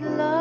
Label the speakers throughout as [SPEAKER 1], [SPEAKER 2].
[SPEAKER 1] the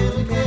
[SPEAKER 1] little.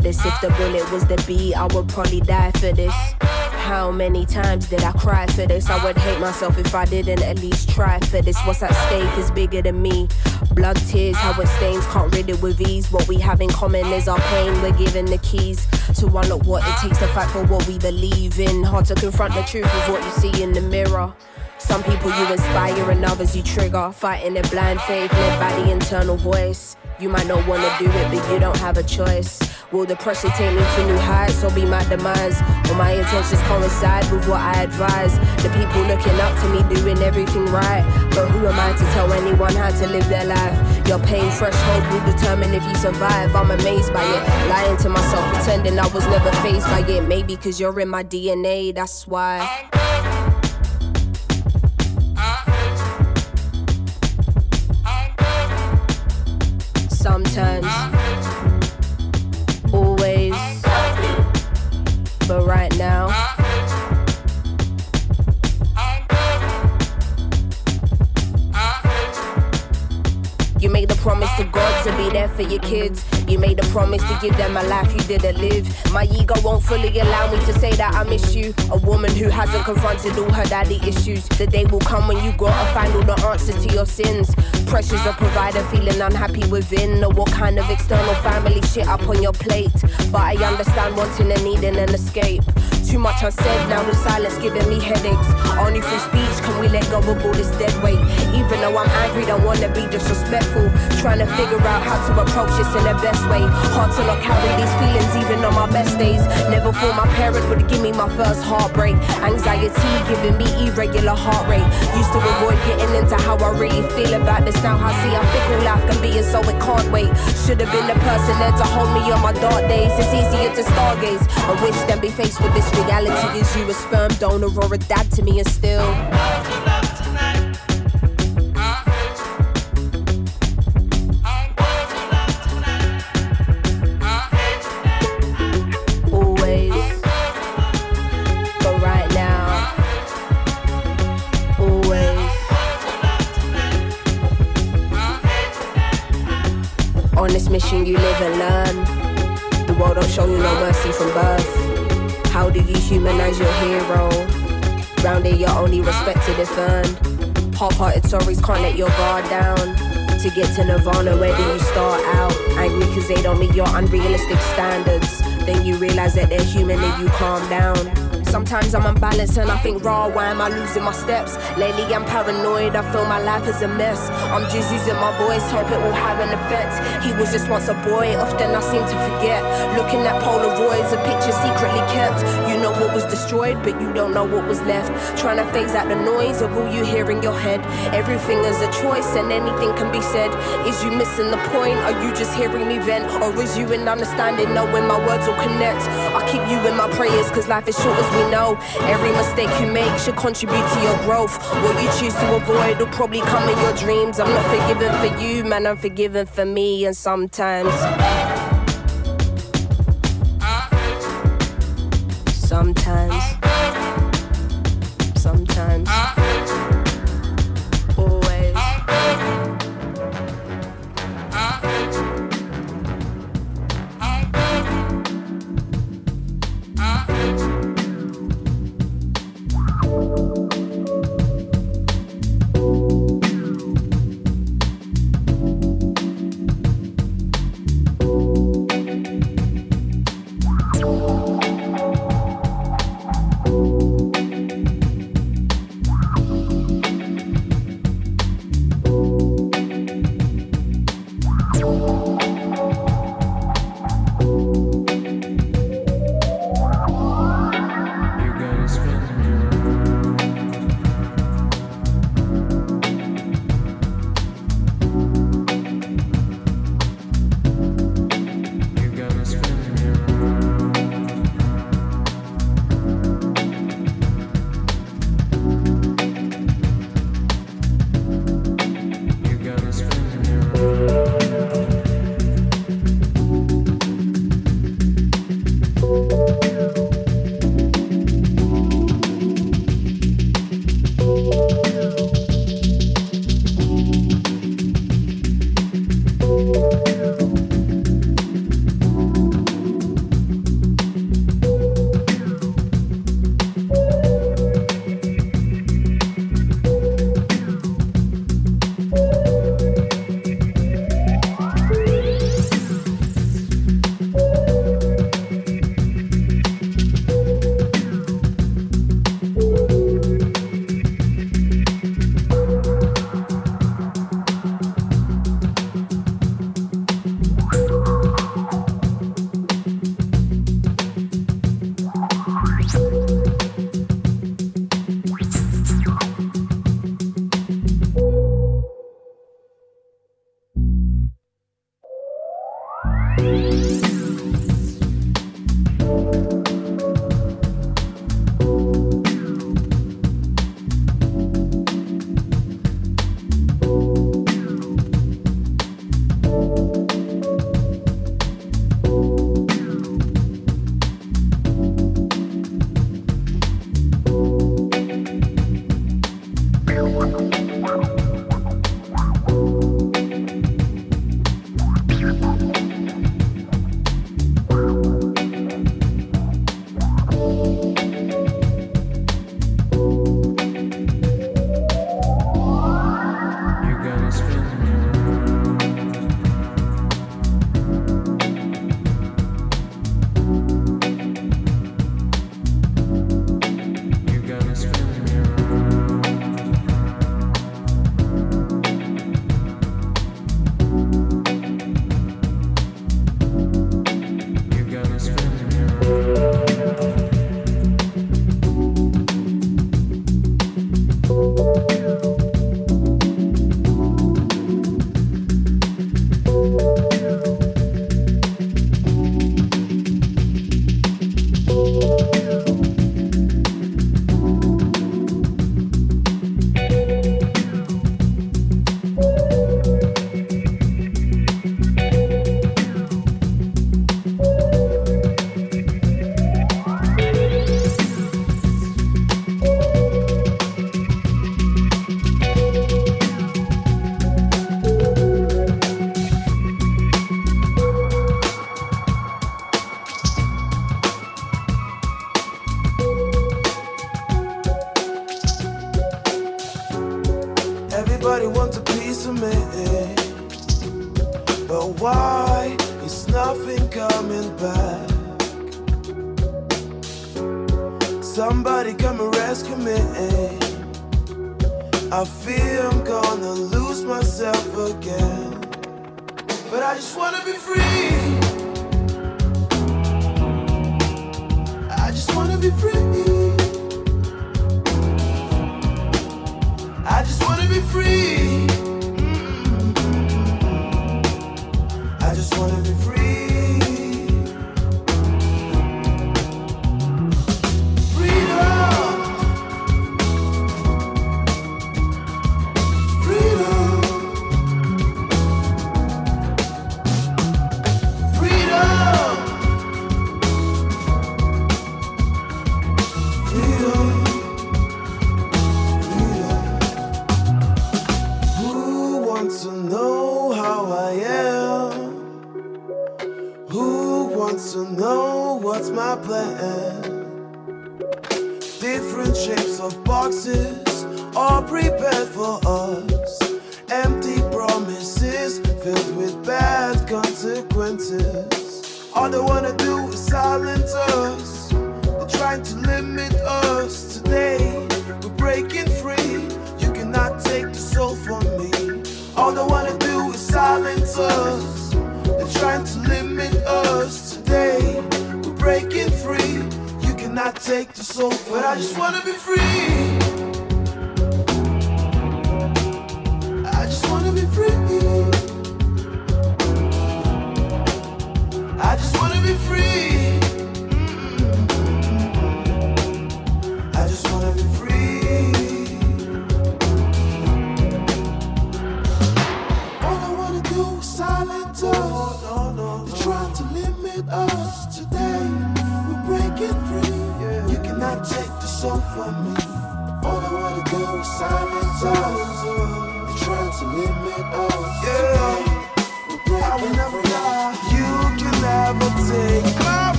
[SPEAKER 1] This.
[SPEAKER 2] If the
[SPEAKER 3] bullet was the beat, I would probably die for this. How many times did I cry for this? I would hate myself if I didn't at least try for this. What's at stake is bigger than me. Blood, tears, how it stains, can't rid it with ease. What we have in common is our pain. We're given the keys to unlock what it takes to fight for what we believe in. Hard to confront the truth of what you see in the mirror. Some people you inspire and others you trigger. Fighting a blind faith led by the internal voice. You might not wanna do it, but you don't have a choice. Will the pressure take me to new heights or be my demise? Will my intentions coincide with what I advise? The people looking up to me doing everything right. But who am I to tell anyone how to live their life? Your pain threshold will determine if you survive. I'm amazed by it. Lying to myself, pretending I was never faced by it. Maybe cause you're in my DNA, that's why. Sometimes, promise to God to be there for your kids. You made a promise to give them a life you didn't live. My ego won't fully allow me to say that I miss you. A woman who hasn't confronted all her daddy issues. The day will come when you gotta find all the answers to your sins. Pressures of provider, feeling unhappy within. Or what kind of external family shit up on your plate. But I understand wanting and needing an escape. Too much unsaid, now the silence giving me headaches. Only through speech can we let go of all this dead weight. Even though I'm angry, don't wanna be disrespectful. Trying to figure out how to approach this in the best way. Hard to not carry these feelings even on my best days. Never thought my parents would give me my first heartbreak. Anxiety giving me irregular heart rate. Used to avoid getting into how I really feel about this. Now I see how fickle life can be, and so it can't wait. Should have been the person there to hold me on my dark days. It's easier to stargaze. I wish than be faced with this reality. Is you a sperm donor or a dad to me, and still. Always, but right now, always. On this mission, you live and learn. The world don't show you no mercy from birth. How do you humanize your hero? Round you're only respected if earned. Half-hearted stories can't let your guard down. To get to Nirvana, where do you start out? Angry cause they don't meet your unrealistic standards. Then you realize that they're human and you calm down. Sometimes I'm unbalanced and I think raw, why am I losing my steps? Lately I'm paranoid, I feel my life is a mess. I'm just using my voice, hope it will have an effect. He was just once a boy, often I seem to forget. Looking at Polaroids, a picture secretly kept. You know what was destroyed, but you don't know what was left. Trying to phase out the noise of all you hear in your head. Everything is a choice and anything can be said. Is you missing the point? Are you just hearing me vent? Or is you in understanding, knowing my words will connect? I keep you in my prayers, cause life is short as we know. Every mistake you make should contribute to your growth. What you choose to avoid will probably come in your dreams. I'm not forgiven for you, man, I'm forgiven for me, and sometimes. Sometimes.
[SPEAKER 2] You're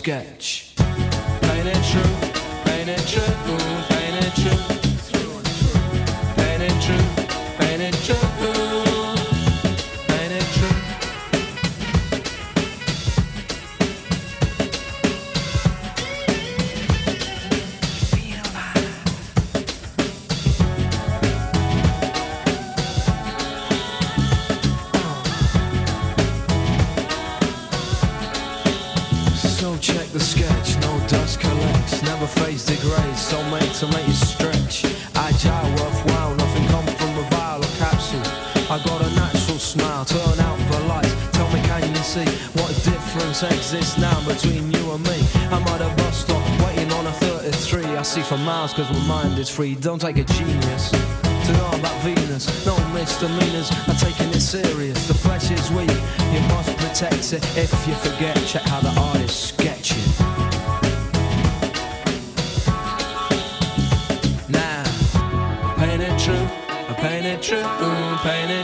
[SPEAKER 4] sketch. miles cause my mind is free. Don't take a genius to know about Venus. No misdemeanors are taking it serious. The flesh is weak, you must protect it. If you forget, check how the artist sketches. Now, paint it true, paint it true, paint it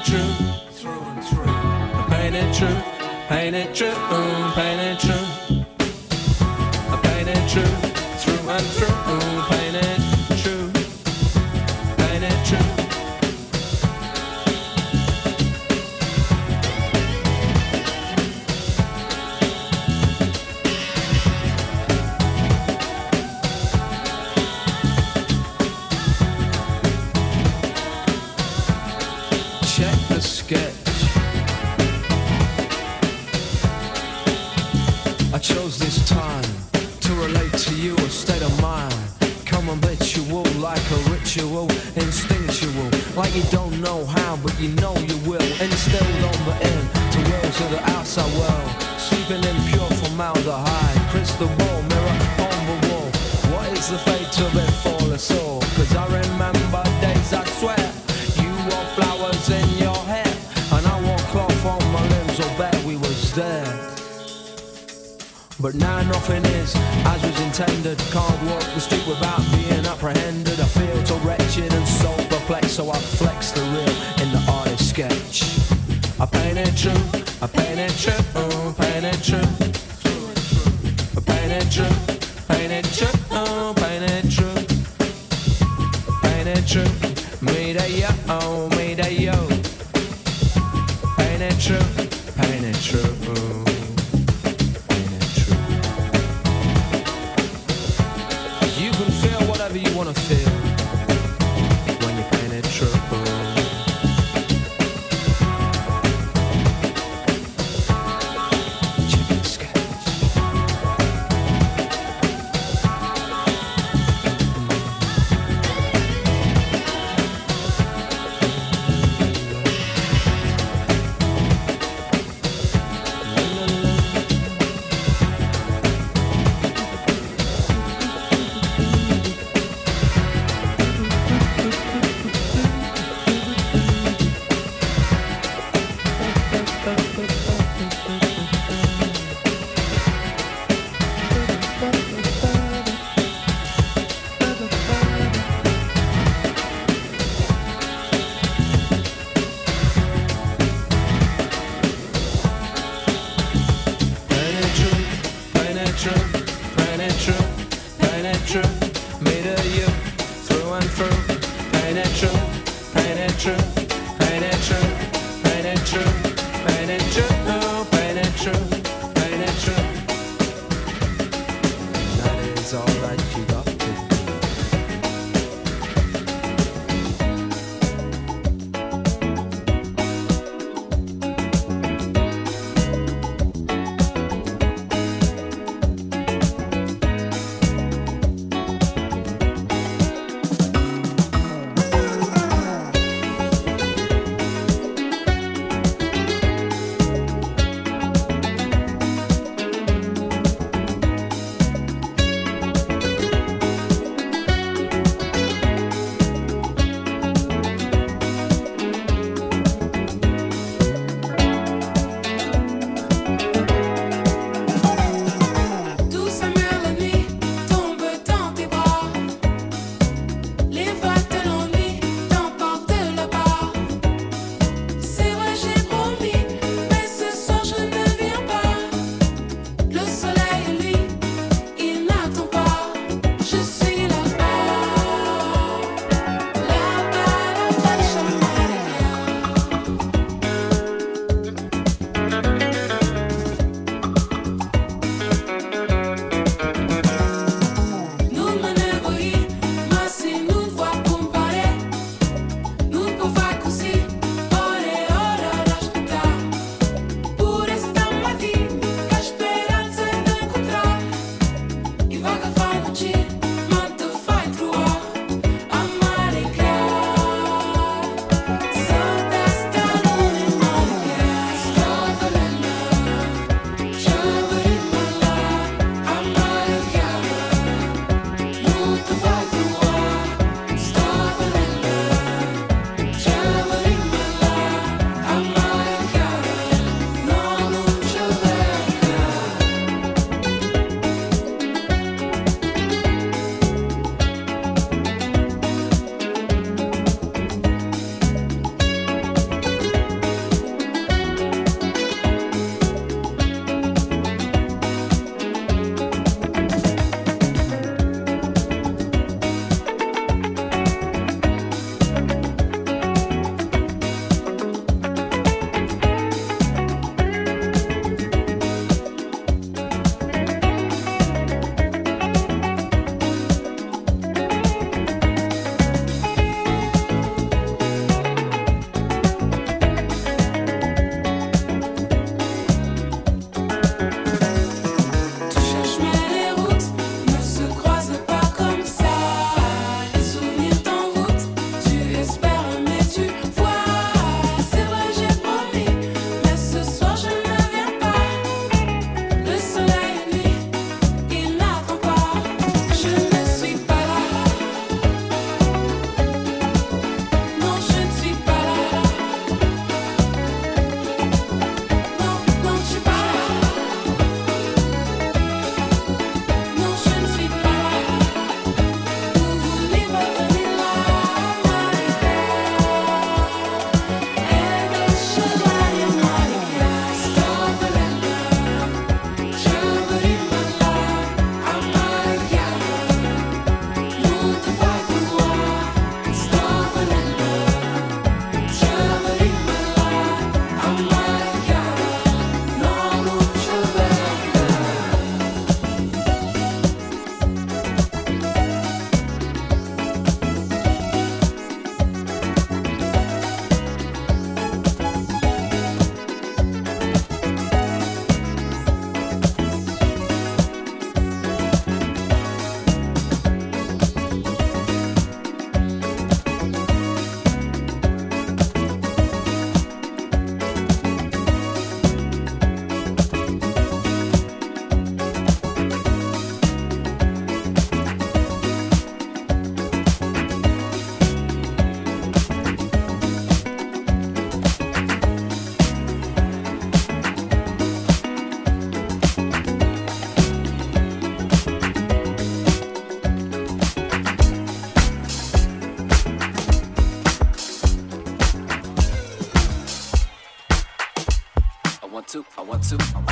[SPEAKER 5] want to, I want to. Uh,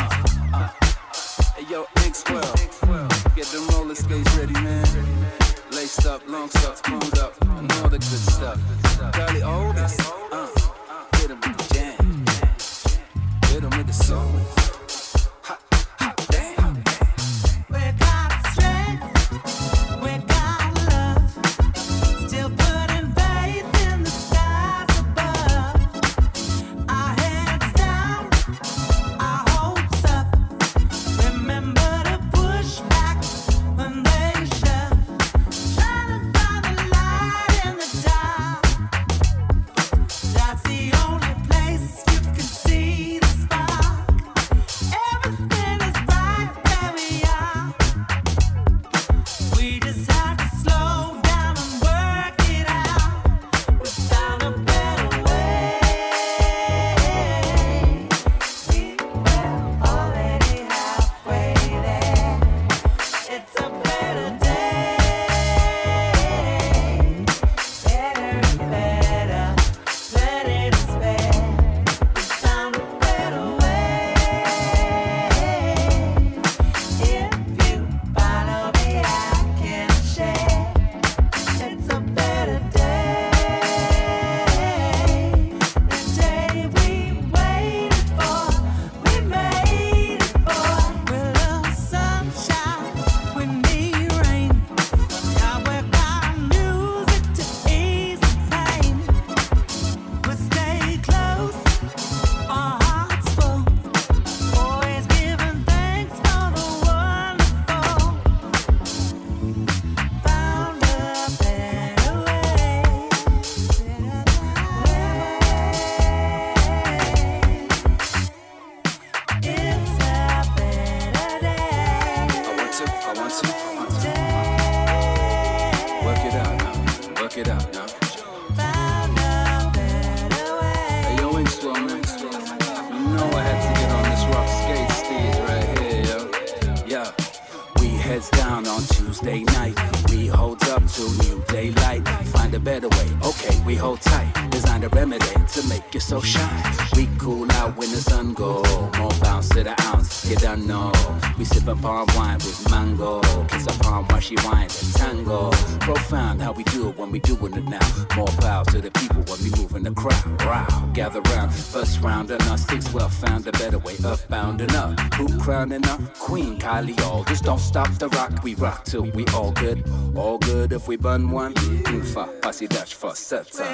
[SPEAKER 5] uh. Hey, yo, X World, get them roller skates ready, man. Laced up, long socks, pulled up, and all the good stuff. Curly oldest, uh, uh, hit him with the jam, hit him with the soul.
[SPEAKER 6] one one. Infa, pass it dash for setter.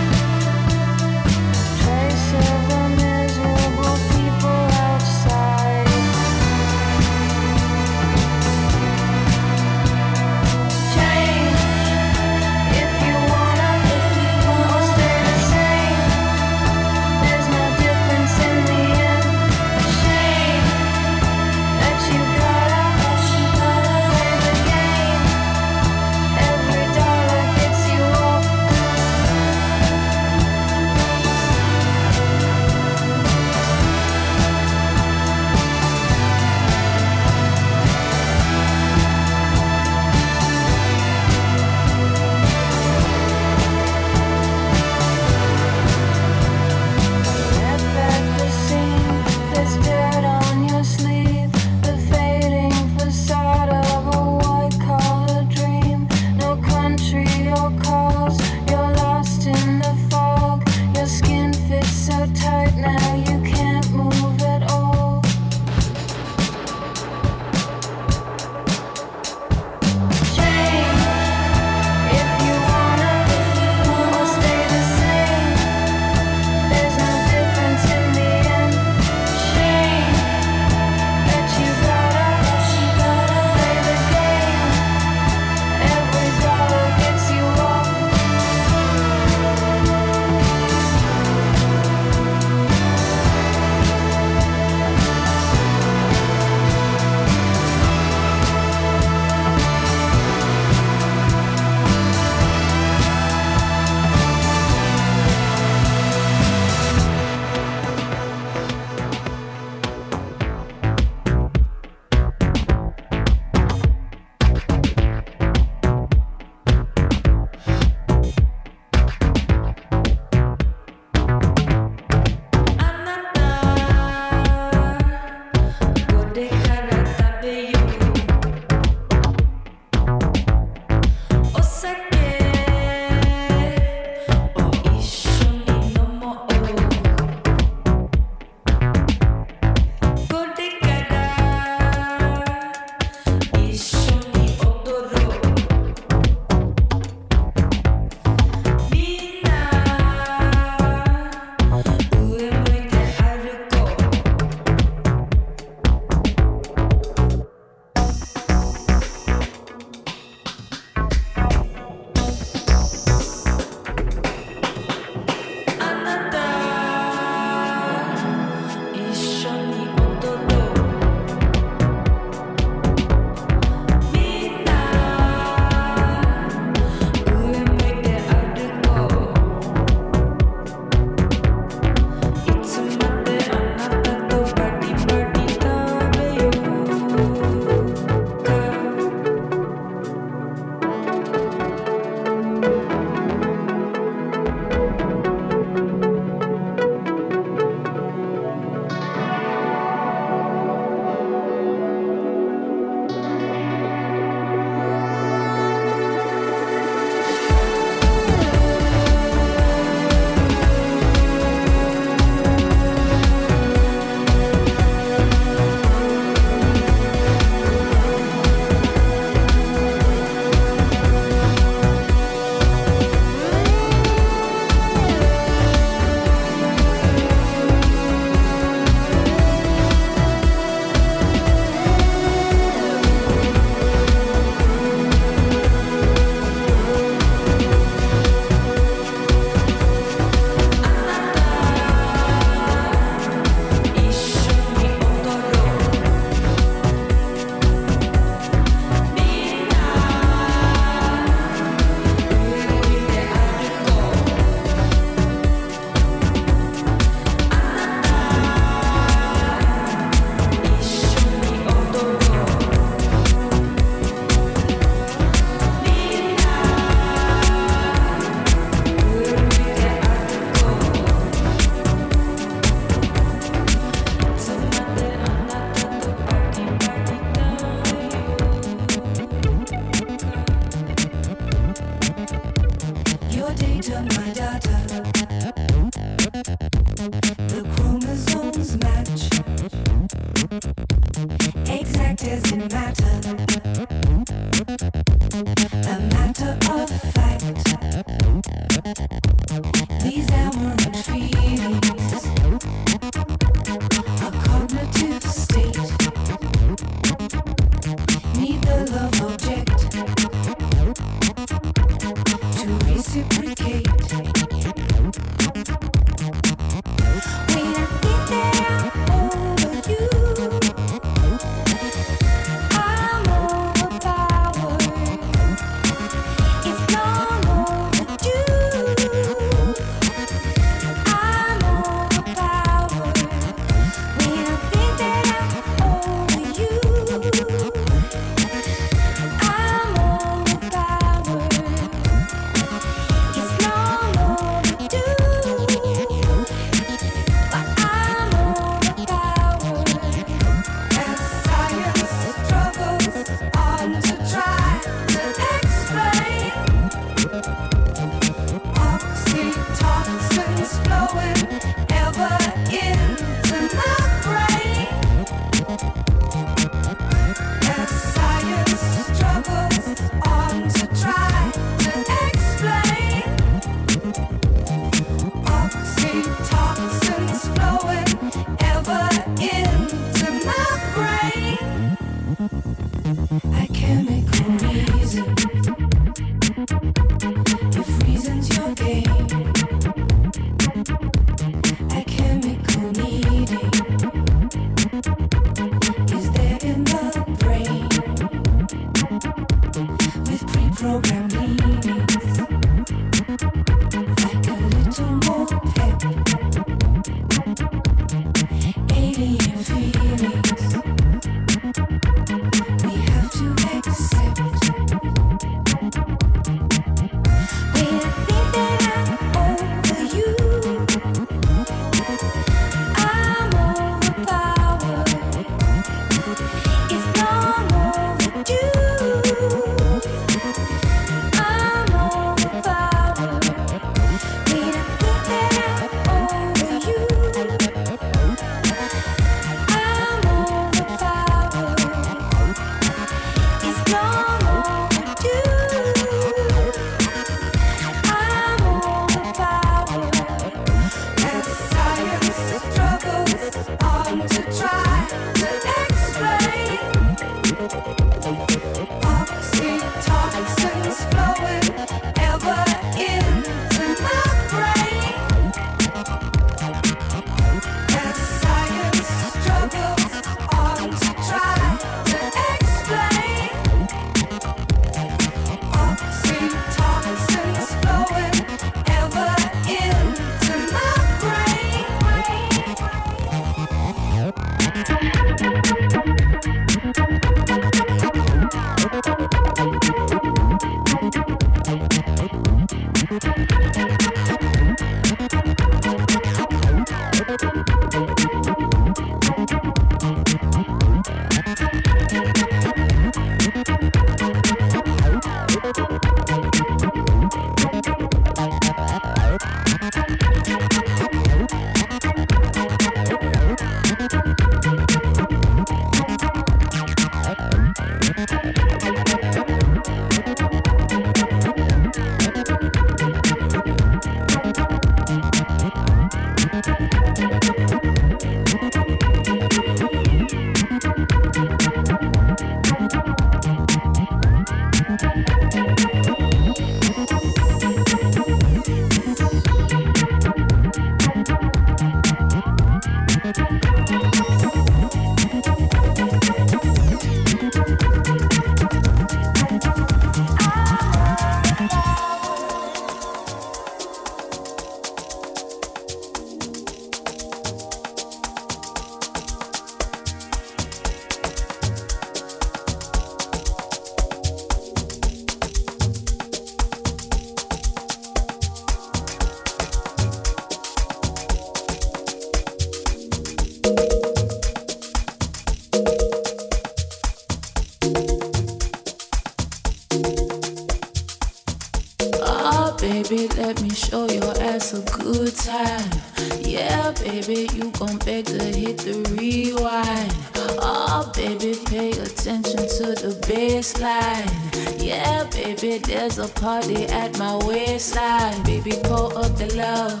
[SPEAKER 6] It's a
[SPEAKER 7] party at my wayside. Baby, pull up the love.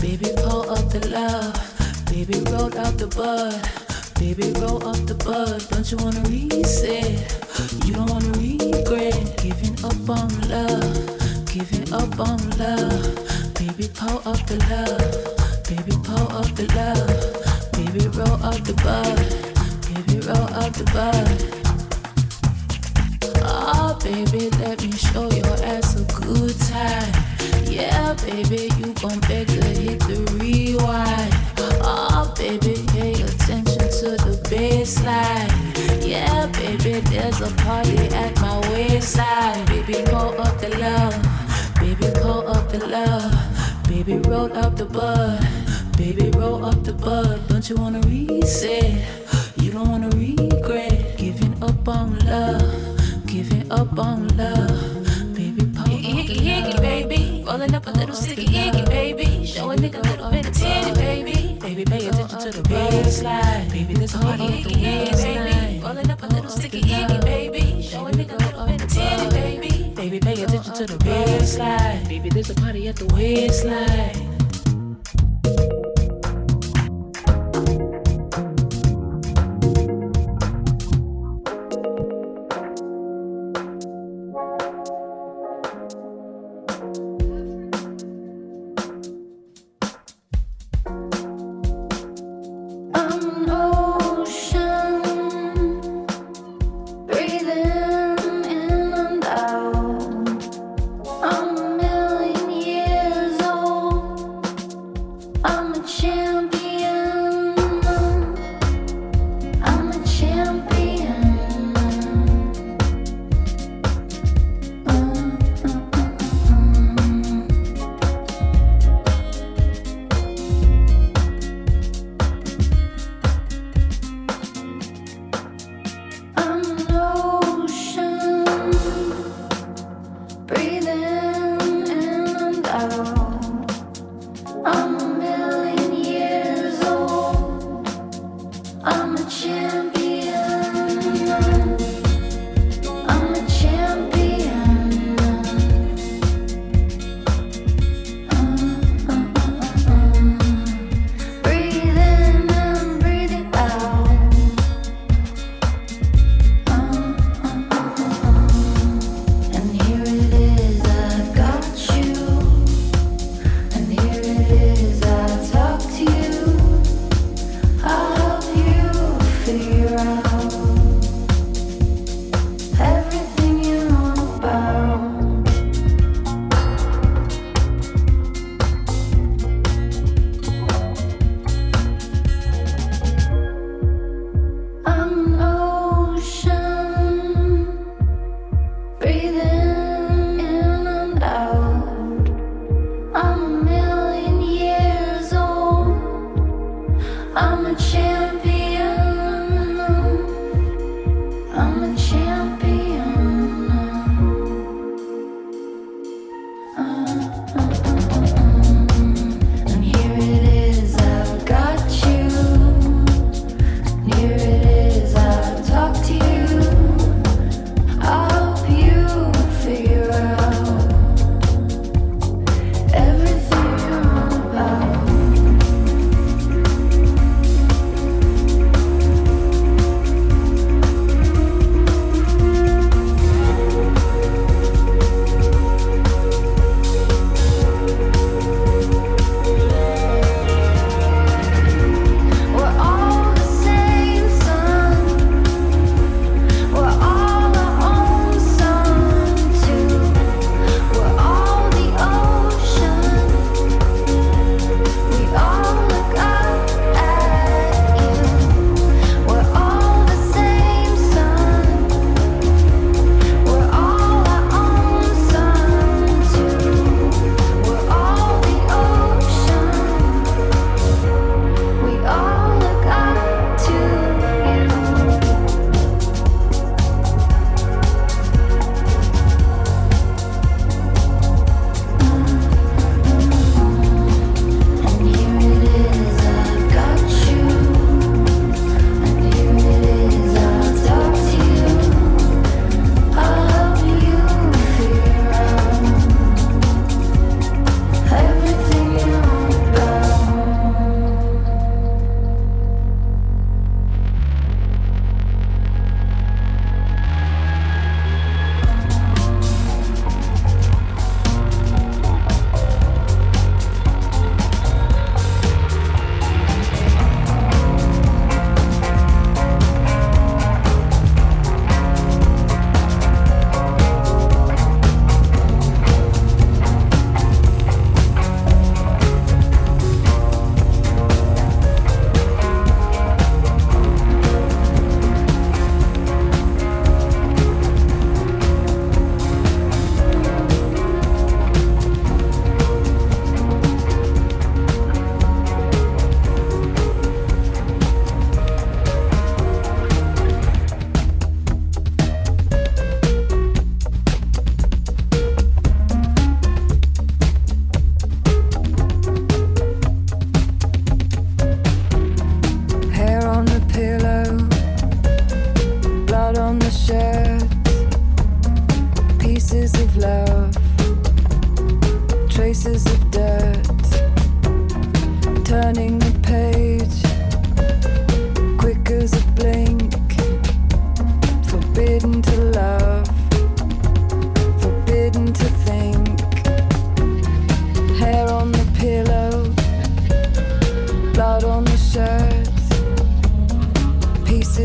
[SPEAKER 7] Baby, pull up the love. Baby, roll up the bud. Baby, roll up the bud. Don't you wanna reset? You don't wanna regret giving up on love. Giving up on love. Baby, pull up the love. Baby, pull up the love. Baby, roll up the bud. Baby, roll up the bud. but don't you wanna?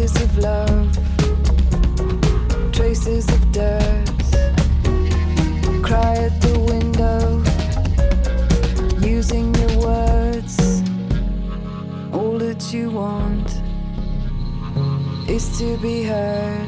[SPEAKER 6] Traces of love, traces of dirt. Cry at the window, using your words. All that you want is to be heard.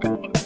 [SPEAKER 8] It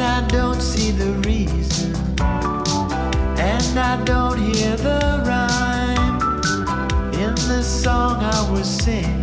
[SPEAKER 9] And I don't see the reason. And I don't hear the rhyme in the song I was singing.